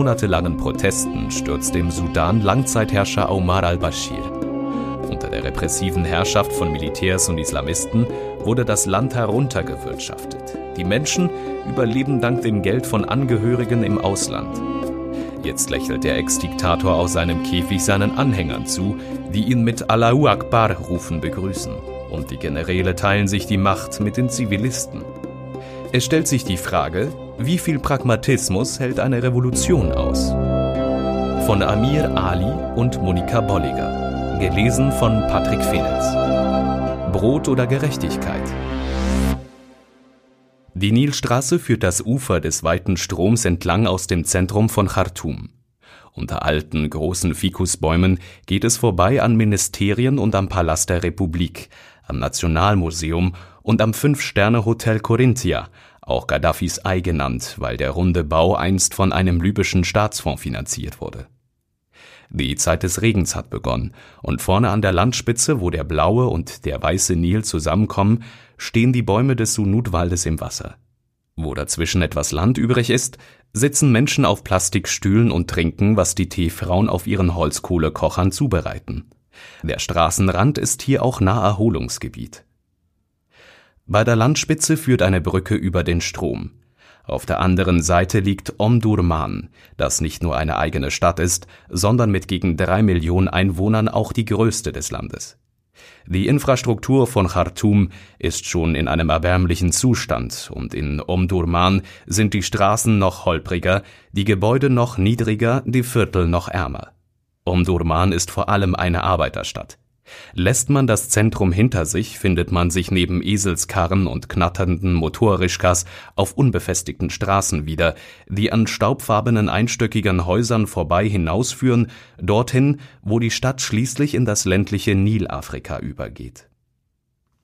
monatelangen Protesten stürzte im Sudan Langzeitherrscher Omar al-Bashir. Unter der repressiven Herrschaft von Militärs und Islamisten wurde das Land heruntergewirtschaftet. Die Menschen überleben dank dem Geld von Angehörigen im Ausland. Jetzt lächelt der Ex-Diktator aus seinem Käfig seinen Anhängern zu, die ihn mit Allahu Akbar rufen begrüßen. Und die Generäle teilen sich die Macht mit den Zivilisten. Es stellt sich die Frage, wie viel Pragmatismus hält eine Revolution aus? Von Amir Ali und Monika Bolliger. Gelesen von Patrick Fenitz. Brot oder Gerechtigkeit? Die Nilstraße führt das Ufer des weiten Stroms entlang aus dem Zentrum von Khartoum. Unter alten, großen Fikusbäumen geht es vorbei an Ministerien und am Palast der Republik, am Nationalmuseum und am Fünf-Sterne-Hotel Corinthia, auch Gaddafis Ei genannt, weil der runde Bau einst von einem libyschen Staatsfonds finanziert wurde. Die Zeit des Regens hat begonnen, und vorne an der Landspitze, wo der blaue und der weiße Nil zusammenkommen, stehen die Bäume des Sunut-Waldes im Wasser. Wo dazwischen etwas Land übrig ist, sitzen Menschen auf Plastikstühlen und trinken, was die Teefrauen auf ihren Holzkohlekochern zubereiten. Der Straßenrand ist hier auch Naherholungsgebiet. Bei der Landspitze führt eine Brücke über den Strom. Auf der anderen Seite liegt Omdurman, das nicht nur eine eigene Stadt ist, sondern mit gegen drei Millionen Einwohnern auch die größte des Landes. Die Infrastruktur von Khartoum ist schon in einem erbärmlichen Zustand und in Omdurman sind die Straßen noch holpriger, die Gebäude noch niedriger, die Viertel noch ärmer. Omdurman ist vor allem eine Arbeiterstadt. Lässt man das Zentrum hinter sich, findet man sich neben Eselskarren und knatternden Motorrischkas auf unbefestigten Straßen wieder, die an staubfarbenen einstöckigen Häusern vorbei hinausführen, dorthin, wo die Stadt schließlich in das ländliche Nilafrika übergeht.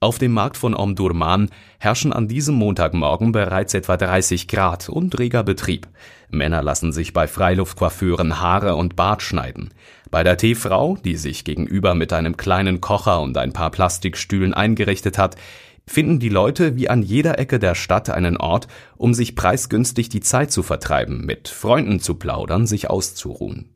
Auf dem Markt von Omdurman herrschen an diesem Montagmorgen bereits etwa 30 Grad und reger Betrieb. Männer lassen sich bei Freiluftcoiffeuren Haare und Bart schneiden. Bei der Teefrau, die sich gegenüber mit einem kleinen Kocher und ein paar Plastikstühlen eingerichtet hat, finden die Leute wie an jeder Ecke der Stadt einen Ort, um sich preisgünstig die Zeit zu vertreiben, mit Freunden zu plaudern, sich auszuruhen.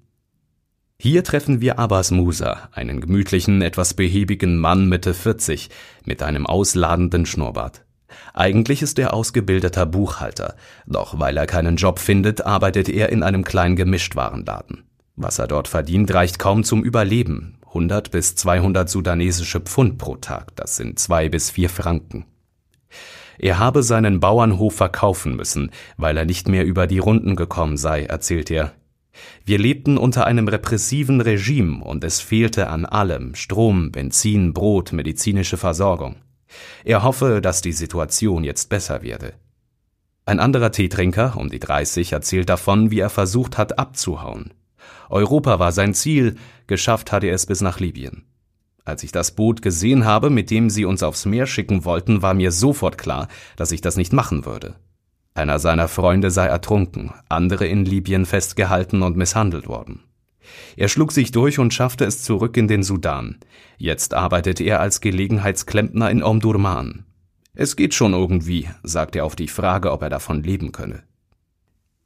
Hier treffen wir Abbas Musa, einen gemütlichen, etwas behäbigen Mann Mitte 40, mit einem ausladenden Schnurrbart. Eigentlich ist er ausgebildeter Buchhalter, doch weil er keinen Job findet, arbeitet er in einem kleinen Gemischtwarenladen. Was er dort verdient, reicht kaum zum Überleben. 100 bis 200 sudanesische Pfund pro Tag, das sind zwei bis vier Franken. Er habe seinen Bauernhof verkaufen müssen, weil er nicht mehr über die Runden gekommen sei, erzählt er. Wir lebten unter einem repressiven Regime und es fehlte an allem Strom, Benzin, Brot, medizinische Versorgung. Er hoffe, dass die Situation jetzt besser werde. Ein anderer Teetrinker, um die 30, erzählt davon, wie er versucht hat abzuhauen. Europa war sein Ziel, geschafft hatte er es bis nach Libyen. Als ich das Boot gesehen habe, mit dem sie uns aufs Meer schicken wollten, war mir sofort klar, dass ich das nicht machen würde. Einer seiner Freunde sei ertrunken, andere in Libyen festgehalten und misshandelt worden. Er schlug sich durch und schaffte es zurück in den Sudan. Jetzt arbeitet er als Gelegenheitsklempner in Omdurman. Es geht schon irgendwie, sagt er auf die Frage, ob er davon leben könne.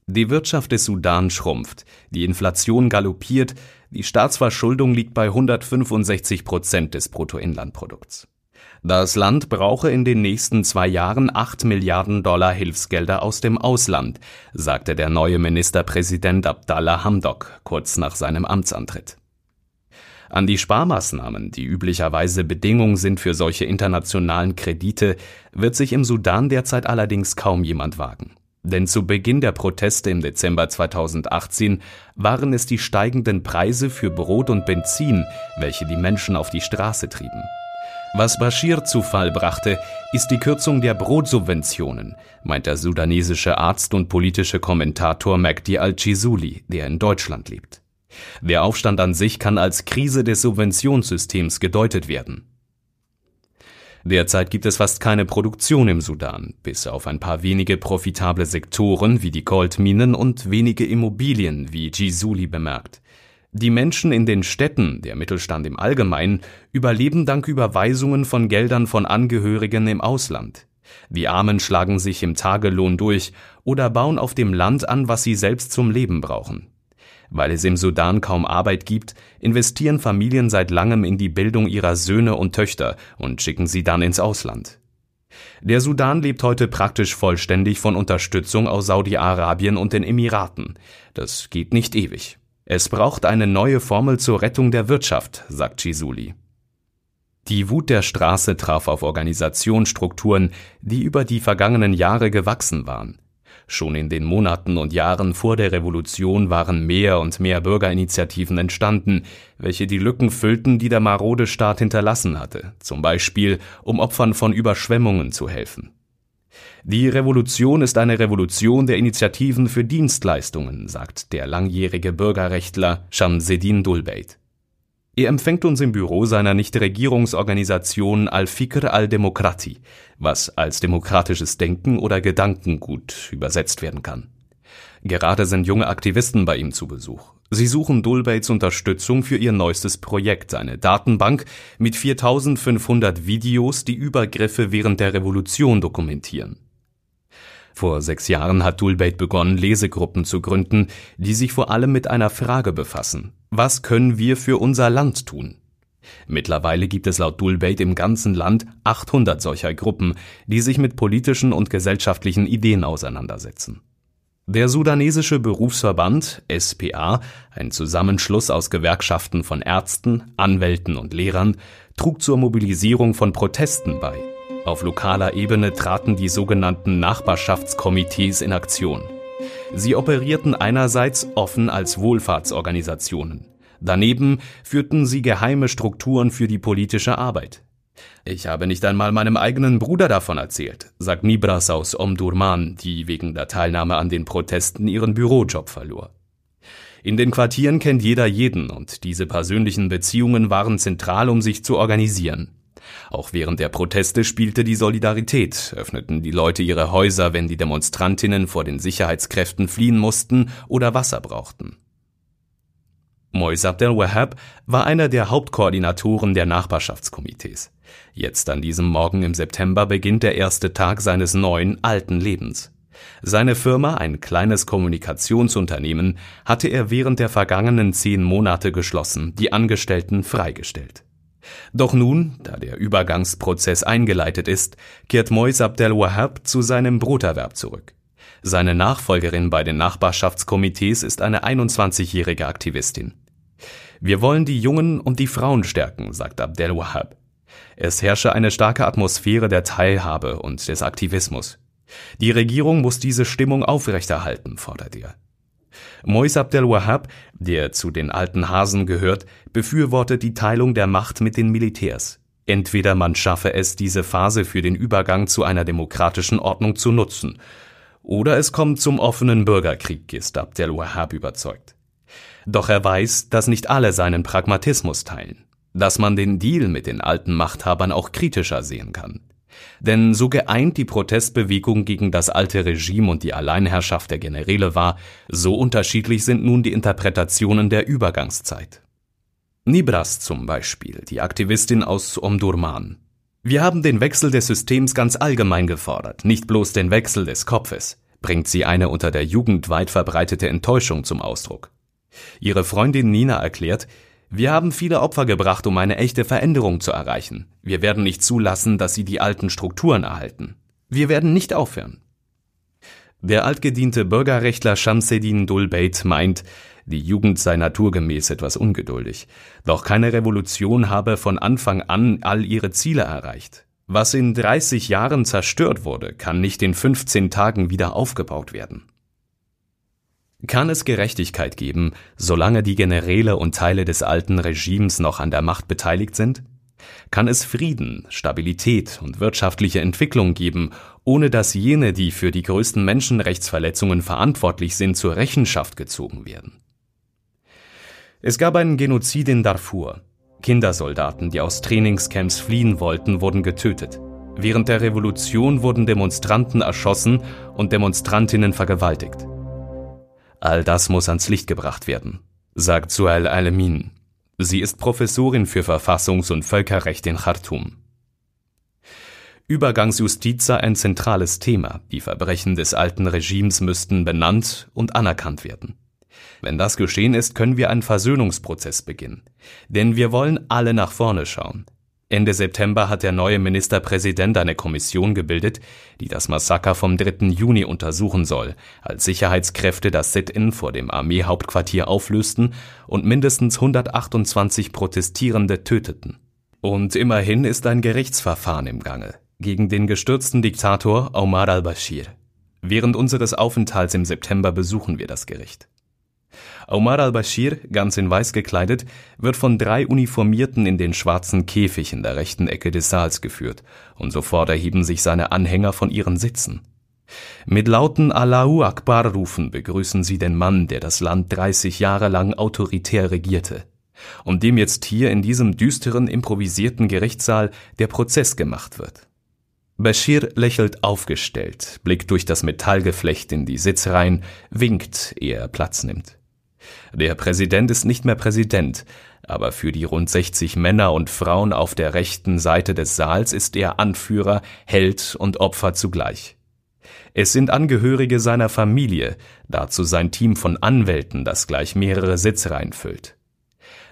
Die Wirtschaft des Sudan schrumpft, die Inflation galoppiert, die Staatsverschuldung liegt bei 165 Prozent des Bruttoinlandprodukts. Das Land brauche in den nächsten zwei Jahren acht Milliarden Dollar Hilfsgelder aus dem Ausland, sagte der neue Ministerpräsident Abdallah Hamdok kurz nach seinem Amtsantritt. An die Sparmaßnahmen, die üblicherweise Bedingung sind für solche internationalen Kredite, wird sich im Sudan derzeit allerdings kaum jemand wagen. Denn zu Beginn der Proteste im Dezember 2018 waren es die steigenden Preise für Brot und Benzin, welche die Menschen auf die Straße trieben. Was Bashir zu Fall brachte, ist die Kürzung der Brotsubventionen, meint der sudanesische Arzt und politische Kommentator Magdi al-Chizuli, der in Deutschland lebt. Der Aufstand an sich kann als Krise des Subventionssystems gedeutet werden. Derzeit gibt es fast keine Produktion im Sudan, bis auf ein paar wenige profitable Sektoren wie die Goldminen und wenige Immobilien, wie Gisuli bemerkt. Die Menschen in den Städten, der Mittelstand im Allgemeinen, überleben dank Überweisungen von Geldern von Angehörigen im Ausland. Die Armen schlagen sich im Tagelohn durch oder bauen auf dem Land an, was sie selbst zum Leben brauchen. Weil es im Sudan kaum Arbeit gibt, investieren Familien seit langem in die Bildung ihrer Söhne und Töchter und schicken sie dann ins Ausland. Der Sudan lebt heute praktisch vollständig von Unterstützung aus Saudi-Arabien und den Emiraten. Das geht nicht ewig. Es braucht eine neue Formel zur Rettung der Wirtschaft, sagt Chisuli. Die Wut der Straße traf auf Organisationsstrukturen, die über die vergangenen Jahre gewachsen waren. Schon in den Monaten und Jahren vor der Revolution waren mehr und mehr Bürgerinitiativen entstanden, welche die Lücken füllten, die der marode Staat hinterlassen hatte, zum Beispiel um Opfern von Überschwemmungen zu helfen. Die Revolution ist eine Revolution der Initiativen für Dienstleistungen, sagt der langjährige Bürgerrechtler Shamseddin Dulbeit. Er empfängt uns im Büro seiner Nichtregierungsorganisation Al-Fikr al-Demokrati, was als demokratisches Denken oder Gedankengut übersetzt werden kann. Gerade sind junge Aktivisten bei ihm zu Besuch. Sie suchen Dulbaits Unterstützung für ihr neuestes Projekt, eine Datenbank mit 4500 Videos, die Übergriffe während der Revolution dokumentieren. Vor sechs Jahren hat Dulbeit begonnen, Lesegruppen zu gründen, die sich vor allem mit einer Frage befassen. Was können wir für unser Land tun? Mittlerweile gibt es laut Dulbeit im ganzen Land 800 solcher Gruppen, die sich mit politischen und gesellschaftlichen Ideen auseinandersetzen. Der sudanesische Berufsverband SPA, ein Zusammenschluss aus Gewerkschaften von Ärzten, Anwälten und Lehrern, trug zur Mobilisierung von Protesten bei. Auf lokaler Ebene traten die sogenannten Nachbarschaftskomitees in Aktion. Sie operierten einerseits offen als Wohlfahrtsorganisationen. Daneben führten sie geheime Strukturen für die politische Arbeit. Ich habe nicht einmal meinem eigenen Bruder davon erzählt, sagt Nibras aus Omdurman, die wegen der Teilnahme an den Protesten ihren Bürojob verlor. In den Quartieren kennt jeder jeden und diese persönlichen Beziehungen waren zentral, um sich zu organisieren. Auch während der Proteste spielte die Solidarität, öffneten die Leute ihre Häuser, wenn die Demonstrantinnen vor den Sicherheitskräften fliehen mussten oder Wasser brauchten. Mois Abdel Wahab war einer der Hauptkoordinatoren der Nachbarschaftskomitees. Jetzt an diesem Morgen im September beginnt der erste Tag seines neuen, alten Lebens. Seine Firma, ein kleines Kommunikationsunternehmen, hatte er während der vergangenen zehn Monate geschlossen, die Angestellten freigestellt. Doch nun, da der Übergangsprozess eingeleitet ist, kehrt Mois Abdel Wahab zu seinem Broterwerb zurück. Seine Nachfolgerin bei den Nachbarschaftskomitees ist eine 21-jährige Aktivistin. Wir wollen die Jungen und die Frauen stärken, sagt Abdel Wahab. Es herrsche eine starke Atmosphäre der Teilhabe und des Aktivismus. Die Regierung muss diese Stimmung aufrechterhalten, fordert er. Mois Abdel Wahab, der zu den alten Hasen gehört, befürwortet die Teilung der Macht mit den Militärs. Entweder man schaffe es, diese Phase für den Übergang zu einer demokratischen Ordnung zu nutzen, oder es kommt zum offenen Bürgerkrieg, ist Abdel Wahab überzeugt. Doch er weiß, dass nicht alle seinen Pragmatismus teilen, dass man den Deal mit den alten Machthabern auch kritischer sehen kann. Denn so geeint die Protestbewegung gegen das alte Regime und die Alleinherrschaft der Generäle war, so unterschiedlich sind nun die Interpretationen der Übergangszeit. Nibras zum Beispiel, die Aktivistin aus Omdurman. Wir haben den Wechsel des Systems ganz allgemein gefordert, nicht bloß den Wechsel des Kopfes, bringt sie eine unter der Jugend weit verbreitete Enttäuschung zum Ausdruck. Ihre Freundin Nina erklärt, wir haben viele Opfer gebracht, um eine echte Veränderung zu erreichen. Wir werden nicht zulassen, dass sie die alten Strukturen erhalten. Wir werden nicht aufhören. Der altgediente Bürgerrechtler Shamseddin Dulbeit meint, die Jugend sei naturgemäß etwas ungeduldig. Doch keine Revolution habe von Anfang an all ihre Ziele erreicht. Was in 30 Jahren zerstört wurde, kann nicht in 15 Tagen wieder aufgebaut werden. Kann es Gerechtigkeit geben, solange die Generäle und Teile des alten Regimes noch an der Macht beteiligt sind? Kann es Frieden, Stabilität und wirtschaftliche Entwicklung geben, ohne dass jene, die für die größten Menschenrechtsverletzungen verantwortlich sind, zur Rechenschaft gezogen werden? Es gab einen Genozid in Darfur. Kindersoldaten, die aus Trainingscamps fliehen wollten, wurden getötet. Während der Revolution wurden Demonstranten erschossen und Demonstrantinnen vergewaltigt. All das muss ans Licht gebracht werden, sagt Suhail Alamin. Sie ist Professorin für Verfassungs- und Völkerrecht in Khartoum. Übergangsjustiz sei ein zentrales Thema, die Verbrechen des alten Regimes müssten benannt und anerkannt werden. Wenn das geschehen ist, können wir einen Versöhnungsprozess beginnen. Denn wir wollen alle nach vorne schauen. Ende September hat der neue Ministerpräsident eine Kommission gebildet, die das Massaker vom 3. Juni untersuchen soll, als Sicherheitskräfte das Sit-in vor dem Armeehauptquartier auflösten und mindestens 128 Protestierende töteten. Und immerhin ist ein Gerichtsverfahren im Gange gegen den gestürzten Diktator Omar al-Bashir. Während unseres Aufenthalts im September besuchen wir das Gericht. Omar al-Bashir, ganz in weiß gekleidet, wird von drei Uniformierten in den schwarzen Käfig in der rechten Ecke des Saals geführt, und sofort erheben sich seine Anhänger von ihren Sitzen. Mit lauten Allahu Akbar Rufen begrüßen sie den Mann, der das Land 30 Jahre lang autoritär regierte und dem jetzt hier in diesem düsteren improvisierten Gerichtssaal der Prozess gemacht wird. Bashir lächelt aufgestellt, blickt durch das Metallgeflecht in die Sitzreihen, winkt, ehe er Platz nimmt. Der Präsident ist nicht mehr Präsident, aber für die rund 60 Männer und Frauen auf der rechten Seite des Saals ist er Anführer, Held und Opfer zugleich. Es sind Angehörige seiner Familie, dazu sein Team von Anwälten, das gleich mehrere Sitzreihen füllt.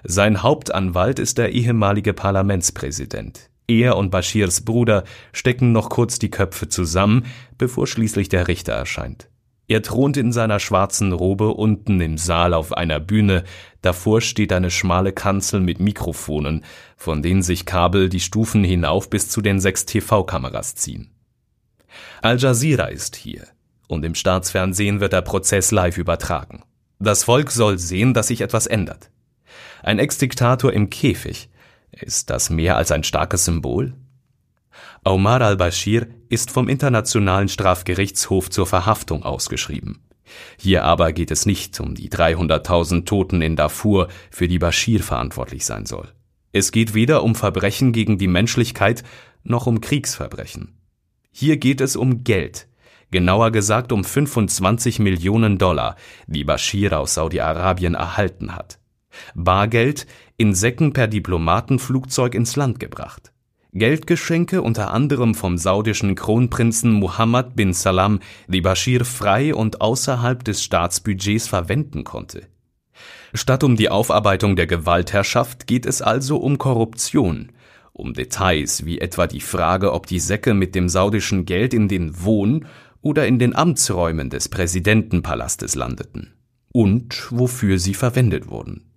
Sein Hauptanwalt ist der ehemalige Parlamentspräsident. Er und Bashirs Bruder stecken noch kurz die Köpfe zusammen, bevor schließlich der Richter erscheint. Er thront in seiner schwarzen Robe unten im Saal auf einer Bühne, davor steht eine schmale Kanzel mit Mikrofonen, von denen sich Kabel die Stufen hinauf bis zu den sechs TV-Kameras ziehen. Al Jazeera ist hier, und im Staatsfernsehen wird der Prozess live übertragen. Das Volk soll sehen, dass sich etwas ändert. Ein Ex-Diktator im Käfig, ist das mehr als ein starkes Symbol? Omar al-Bashir ist vom Internationalen Strafgerichtshof zur Verhaftung ausgeschrieben. Hier aber geht es nicht um die 300.000 Toten in Darfur, für die Bashir verantwortlich sein soll. Es geht weder um Verbrechen gegen die Menschlichkeit noch um Kriegsverbrechen. Hier geht es um Geld, genauer gesagt um 25 Millionen Dollar, die Bashir aus Saudi-Arabien erhalten hat. Bargeld in Säcken per Diplomatenflugzeug ins Land gebracht. Geldgeschenke unter anderem vom saudischen Kronprinzen Mohammed bin Salam, die Bashir frei und außerhalb des Staatsbudgets verwenden konnte. Statt um die Aufarbeitung der Gewaltherrschaft geht es also um Korruption, um Details wie etwa die Frage, ob die Säcke mit dem saudischen Geld in den Wohn- oder in den Amtsräumen des Präsidentenpalastes landeten und wofür sie verwendet wurden.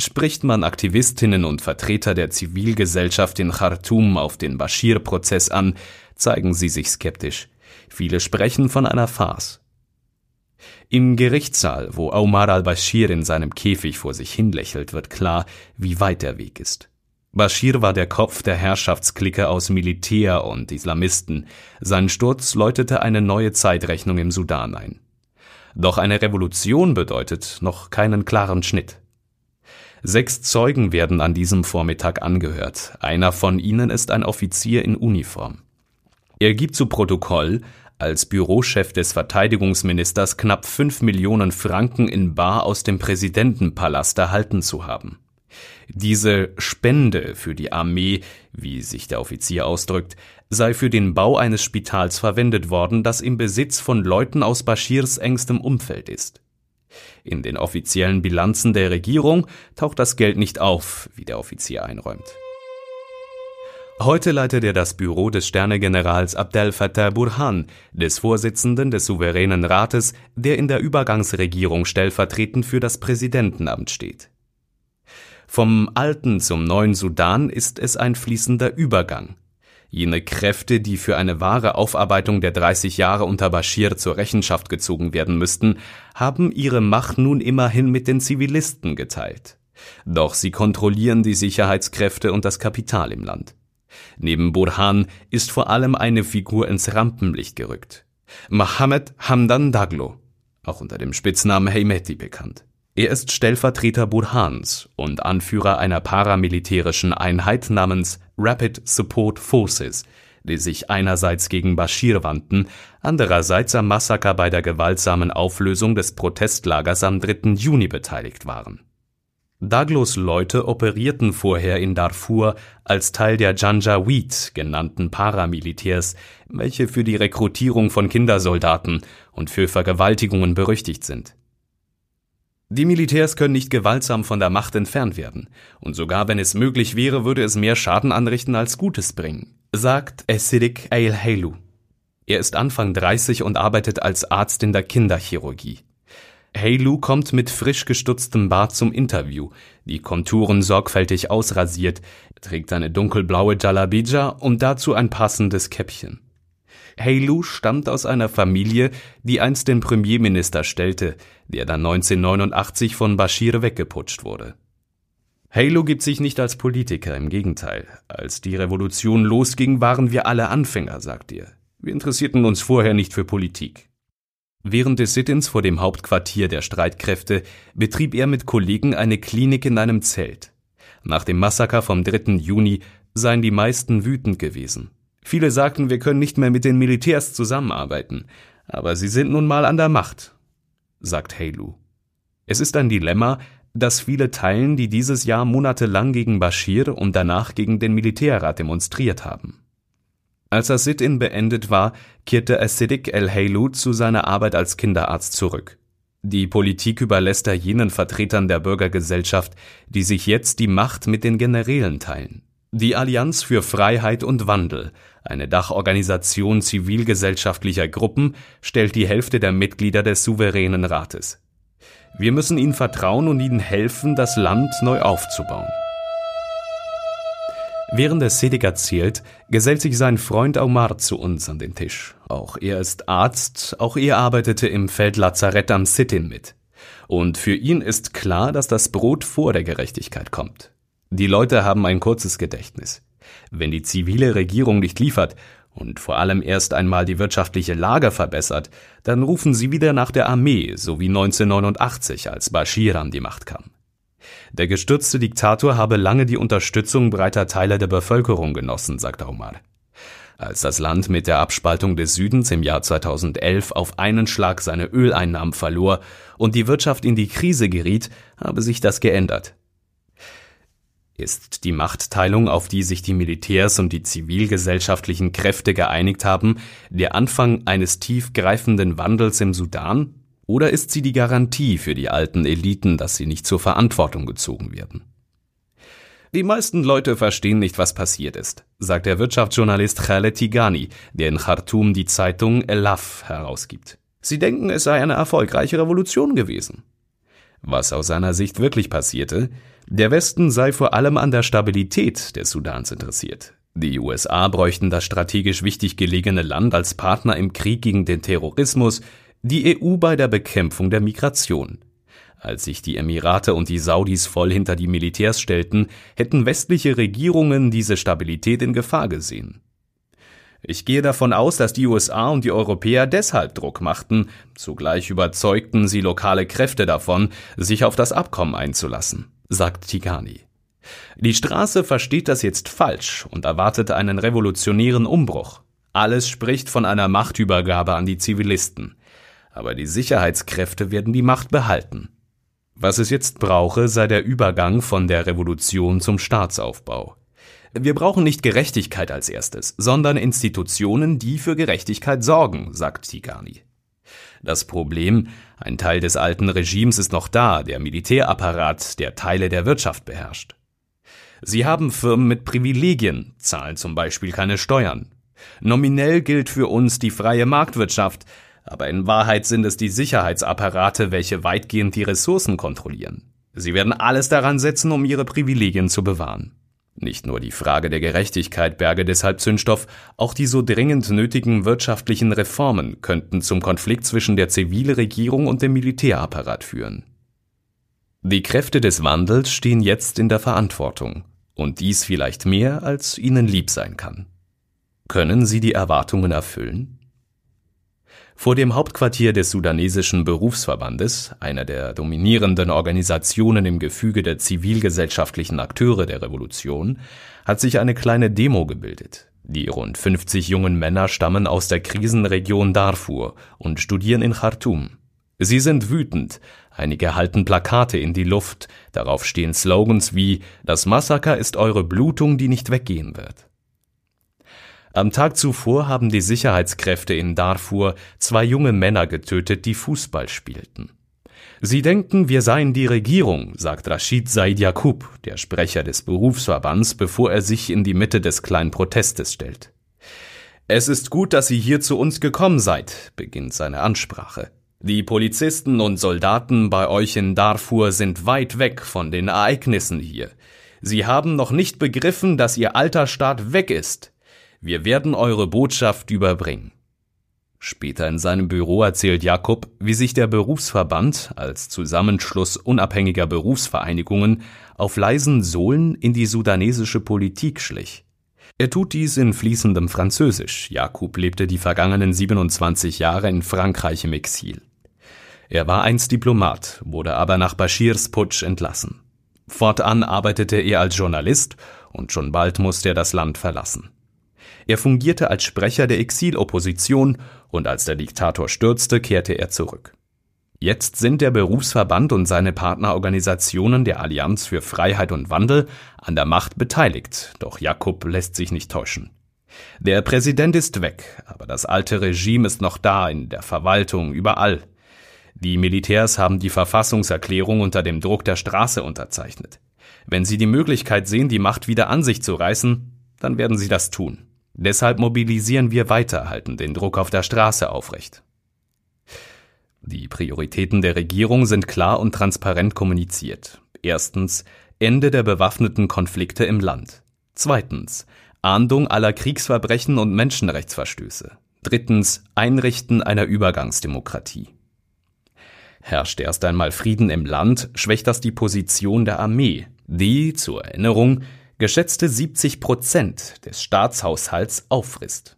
Spricht man Aktivistinnen und Vertreter der Zivilgesellschaft in Khartoum auf den Bashir-Prozess an, zeigen sie sich skeptisch. Viele sprechen von einer Farce. Im Gerichtssaal, wo Omar al-Bashir in seinem Käfig vor sich hinlächelt, wird klar, wie weit der Weg ist. Bashir war der Kopf der Herrschaftsklicke aus Militär und Islamisten. Sein Sturz läutete eine neue Zeitrechnung im Sudan ein. Doch eine Revolution bedeutet noch keinen klaren Schnitt. Sechs Zeugen werden an diesem Vormittag angehört. Einer von ihnen ist ein Offizier in Uniform. Er gibt zu Protokoll, als Bürochef des Verteidigungsministers knapp fünf Millionen Franken in Bar aus dem Präsidentenpalast erhalten zu haben. Diese Spende für die Armee, wie sich der Offizier ausdrückt, sei für den Bau eines Spitals verwendet worden, das im Besitz von Leuten aus Bashirs engstem Umfeld ist. In den offiziellen Bilanzen der Regierung taucht das Geld nicht auf, wie der Offizier einräumt. Heute leitet er das Büro des Sternegenerals Abdel Fattah Burhan, des Vorsitzenden des Souveränen Rates, der in der Übergangsregierung stellvertretend für das Präsidentenamt steht. Vom alten zum neuen Sudan ist es ein fließender Übergang. Jene Kräfte, die für eine wahre Aufarbeitung der 30 Jahre unter Bashir zur Rechenschaft gezogen werden müssten, haben ihre Macht nun immerhin mit den Zivilisten geteilt. Doch sie kontrollieren die Sicherheitskräfte und das Kapital im Land. Neben Burhan ist vor allem eine Figur ins Rampenlicht gerückt. Mohammed Hamdan Daglo, auch unter dem Spitznamen Heymeti bekannt. Er ist Stellvertreter Burhans und Anführer einer paramilitärischen Einheit namens Rapid Support Forces, die sich einerseits gegen Bashir wandten, andererseits am Massaker bei der gewaltsamen Auflösung des Protestlagers am 3. Juni beteiligt waren. Daglos Leute operierten vorher in Darfur als Teil der Janjaweed genannten Paramilitärs, welche für die Rekrutierung von Kindersoldaten und für Vergewaltigungen berüchtigt sind. Die Militärs können nicht gewaltsam von der Macht entfernt werden, und sogar wenn es möglich wäre, würde es mehr Schaden anrichten als Gutes bringen, sagt Esidik Eilheilu. Er ist Anfang 30 und arbeitet als Arzt in der Kinderchirurgie. Heilu kommt mit frisch gestutztem Bart zum Interview, die Konturen sorgfältig ausrasiert, trägt eine dunkelblaue Jalabija und dazu ein passendes Käppchen. Heilu stammt aus einer Familie, die einst den Premierminister stellte, der dann 1989 von Bashir weggeputscht wurde. Halo gibt sich nicht als Politiker, im Gegenteil. Als die Revolution losging, waren wir alle Anfänger, sagt er. Wir interessierten uns vorher nicht für Politik. Während des Sittens vor dem Hauptquartier der Streitkräfte betrieb er mit Kollegen eine Klinik in einem Zelt. Nach dem Massaker vom 3. Juni seien die meisten wütend gewesen. Viele sagten, wir können nicht mehr mit den Militärs zusammenarbeiten, aber sie sind nun mal an der Macht, sagt Heilu. Es ist ein Dilemma, das viele teilen, die dieses Jahr monatelang gegen Bashir und danach gegen den Militärrat demonstriert haben. Als das Sit-in beendet war, kehrte Acidic El-Heilu zu seiner Arbeit als Kinderarzt zurück. Die Politik überlässt er jenen Vertretern der Bürgergesellschaft, die sich jetzt die Macht mit den Generälen teilen. Die Allianz für Freiheit und Wandel, eine Dachorganisation zivilgesellschaftlicher Gruppen, stellt die Hälfte der Mitglieder des souveränen Rates. Wir müssen ihnen vertrauen und ihnen helfen, das Land neu aufzubauen. Während der Sedig erzählt, gesellt sich sein Freund Omar zu uns an den Tisch. Auch er ist Arzt, auch er arbeitete im Feldlazarett am Sittin mit. Und für ihn ist klar, dass das Brot vor der Gerechtigkeit kommt. Die Leute haben ein kurzes Gedächtnis. Wenn die zivile Regierung nicht liefert und vor allem erst einmal die wirtschaftliche Lage verbessert, dann rufen sie wieder nach der Armee, so wie 1989, als Bashir an die Macht kam. Der gestürzte Diktator habe lange die Unterstützung breiter Teile der Bevölkerung genossen, sagt Omar. Als das Land mit der Abspaltung des Südens im Jahr 2011 auf einen Schlag seine Öleinnahmen verlor und die Wirtschaft in die Krise geriet, habe sich das geändert. Ist die Machtteilung, auf die sich die Militärs und die zivilgesellschaftlichen Kräfte geeinigt haben, der Anfang eines tiefgreifenden Wandels im Sudan? Oder ist sie die Garantie für die alten Eliten, dass sie nicht zur Verantwortung gezogen werden? Die meisten Leute verstehen nicht, was passiert ist, sagt der Wirtschaftsjournalist Khaled Tigani, der in Khartoum die Zeitung Elaf herausgibt. Sie denken, es sei eine erfolgreiche Revolution gewesen. Was aus seiner Sicht wirklich passierte, der Westen sei vor allem an der Stabilität des Sudans interessiert. Die USA bräuchten das strategisch wichtig gelegene Land als Partner im Krieg gegen den Terrorismus, die EU bei der Bekämpfung der Migration. Als sich die Emirate und die Saudis voll hinter die Militärs stellten, hätten westliche Regierungen diese Stabilität in Gefahr gesehen. Ich gehe davon aus, dass die USA und die Europäer deshalb Druck machten, zugleich überzeugten sie lokale Kräfte davon, sich auf das Abkommen einzulassen, sagt Tigani. Die Straße versteht das jetzt falsch und erwartet einen revolutionären Umbruch. Alles spricht von einer Machtübergabe an die Zivilisten aber die Sicherheitskräfte werden die Macht behalten. Was es jetzt brauche, sei der Übergang von der Revolution zum Staatsaufbau. Wir brauchen nicht Gerechtigkeit als erstes, sondern Institutionen, die für Gerechtigkeit sorgen, sagt Tigani. Das Problem, ein Teil des alten Regimes ist noch da, der Militärapparat, der Teile der Wirtschaft beherrscht. Sie haben Firmen mit Privilegien, zahlen zum Beispiel keine Steuern. Nominell gilt für uns die freie Marktwirtschaft, aber in Wahrheit sind es die Sicherheitsapparate, welche weitgehend die Ressourcen kontrollieren. Sie werden alles daran setzen, um ihre Privilegien zu bewahren. Nicht nur die Frage der Gerechtigkeit berge deshalb Zündstoff, auch die so dringend nötigen wirtschaftlichen Reformen könnten zum Konflikt zwischen der Zivilregierung und dem Militärapparat führen. Die Kräfte des Wandels stehen jetzt in der Verantwortung, und dies vielleicht mehr, als ihnen lieb sein kann. Können sie die Erwartungen erfüllen? Vor dem Hauptquartier des sudanesischen Berufsverbandes, einer der dominierenden Organisationen im Gefüge der zivilgesellschaftlichen Akteure der Revolution, hat sich eine kleine Demo gebildet. Die rund 50 jungen Männer stammen aus der Krisenregion Darfur und studieren in Khartoum. Sie sind wütend, Einige halten Plakate in die Luft, darauf stehen Slogans wie Das Massaker ist eure Blutung, die nicht weggehen wird. Am Tag zuvor haben die Sicherheitskräfte in Darfur zwei junge Männer getötet, die Fußball spielten. Sie denken, wir seien die Regierung, sagt Rashid Said Yakub, der Sprecher des Berufsverbands, bevor er sich in die Mitte des kleinen Protestes stellt. Es ist gut, dass Sie hier zu uns gekommen seid, beginnt seine Ansprache. Die Polizisten und Soldaten bei euch in Darfur sind weit weg von den Ereignissen hier. Sie haben noch nicht begriffen, dass Ihr alter Staat weg ist. Wir werden eure Botschaft überbringen. Später in seinem Büro erzählt Jakob, wie sich der Berufsverband als Zusammenschluss unabhängiger Berufsvereinigungen auf leisen Sohlen in die sudanesische Politik schlich. Er tut dies in fließendem Französisch. Jakob lebte die vergangenen 27 Jahre in Frankreich im Exil. Er war einst Diplomat, wurde aber nach Bashirs Putsch entlassen. Fortan arbeitete er als Journalist und schon bald musste er das Land verlassen. Er fungierte als Sprecher der Exilopposition und als der Diktator stürzte, kehrte er zurück. Jetzt sind der Berufsverband und seine Partnerorganisationen der Allianz für Freiheit und Wandel an der Macht beteiligt, doch Jakob lässt sich nicht täuschen. Der Präsident ist weg, aber das alte Regime ist noch da in der Verwaltung, überall. Die Militärs haben die Verfassungserklärung unter dem Druck der Straße unterzeichnet. Wenn sie die Möglichkeit sehen, die Macht wieder an sich zu reißen, dann werden sie das tun. Deshalb mobilisieren wir weiter, halten den Druck auf der Straße aufrecht. Die Prioritäten der Regierung sind klar und transparent kommuniziert. Erstens Ende der bewaffneten Konflikte im Land. Zweitens Ahndung aller Kriegsverbrechen und Menschenrechtsverstöße. Drittens Einrichten einer Übergangsdemokratie. Herrscht erst einmal Frieden im Land, schwächt das die Position der Armee, die, zur Erinnerung, geschätzte 70 Prozent des Staatshaushalts auffrisst.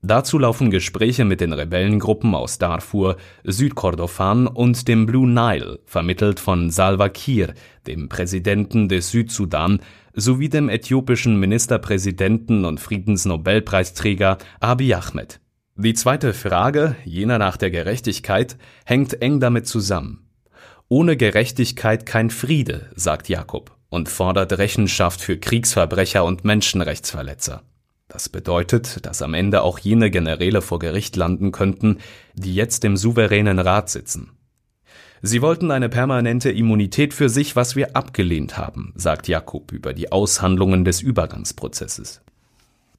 Dazu laufen Gespräche mit den Rebellengruppen aus Darfur, Südkordofan und dem Blue Nile, vermittelt von Salva Kiir, dem Präsidenten des Südsudan, sowie dem äthiopischen Ministerpräsidenten und Friedensnobelpreisträger Abiy Ahmed. Die zweite Frage, jener nach der Gerechtigkeit, hängt eng damit zusammen. Ohne Gerechtigkeit kein Friede, sagt Jakob und fordert Rechenschaft für Kriegsverbrecher und Menschenrechtsverletzer. Das bedeutet, dass am Ende auch jene Generäle vor Gericht landen könnten, die jetzt im souveränen Rat sitzen. Sie wollten eine permanente Immunität für sich, was wir abgelehnt haben, sagt Jakob über die Aushandlungen des Übergangsprozesses.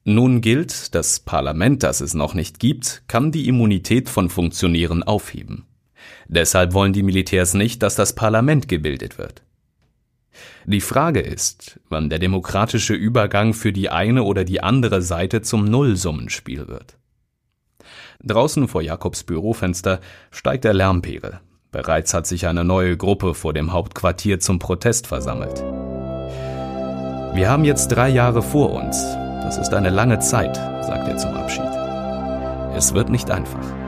Nun gilt, das Parlament, das es noch nicht gibt, kann die Immunität von Funktionären aufheben. Deshalb wollen die Militärs nicht, dass das Parlament gebildet wird. Die Frage ist, wann der demokratische Übergang für die eine oder die andere Seite zum Nullsummenspiel wird. Draußen vor Jakobs Bürofenster steigt der Lärmpegel. Bereits hat sich eine neue Gruppe vor dem Hauptquartier zum Protest versammelt. Wir haben jetzt drei Jahre vor uns, das ist eine lange Zeit, sagt er zum Abschied. Es wird nicht einfach.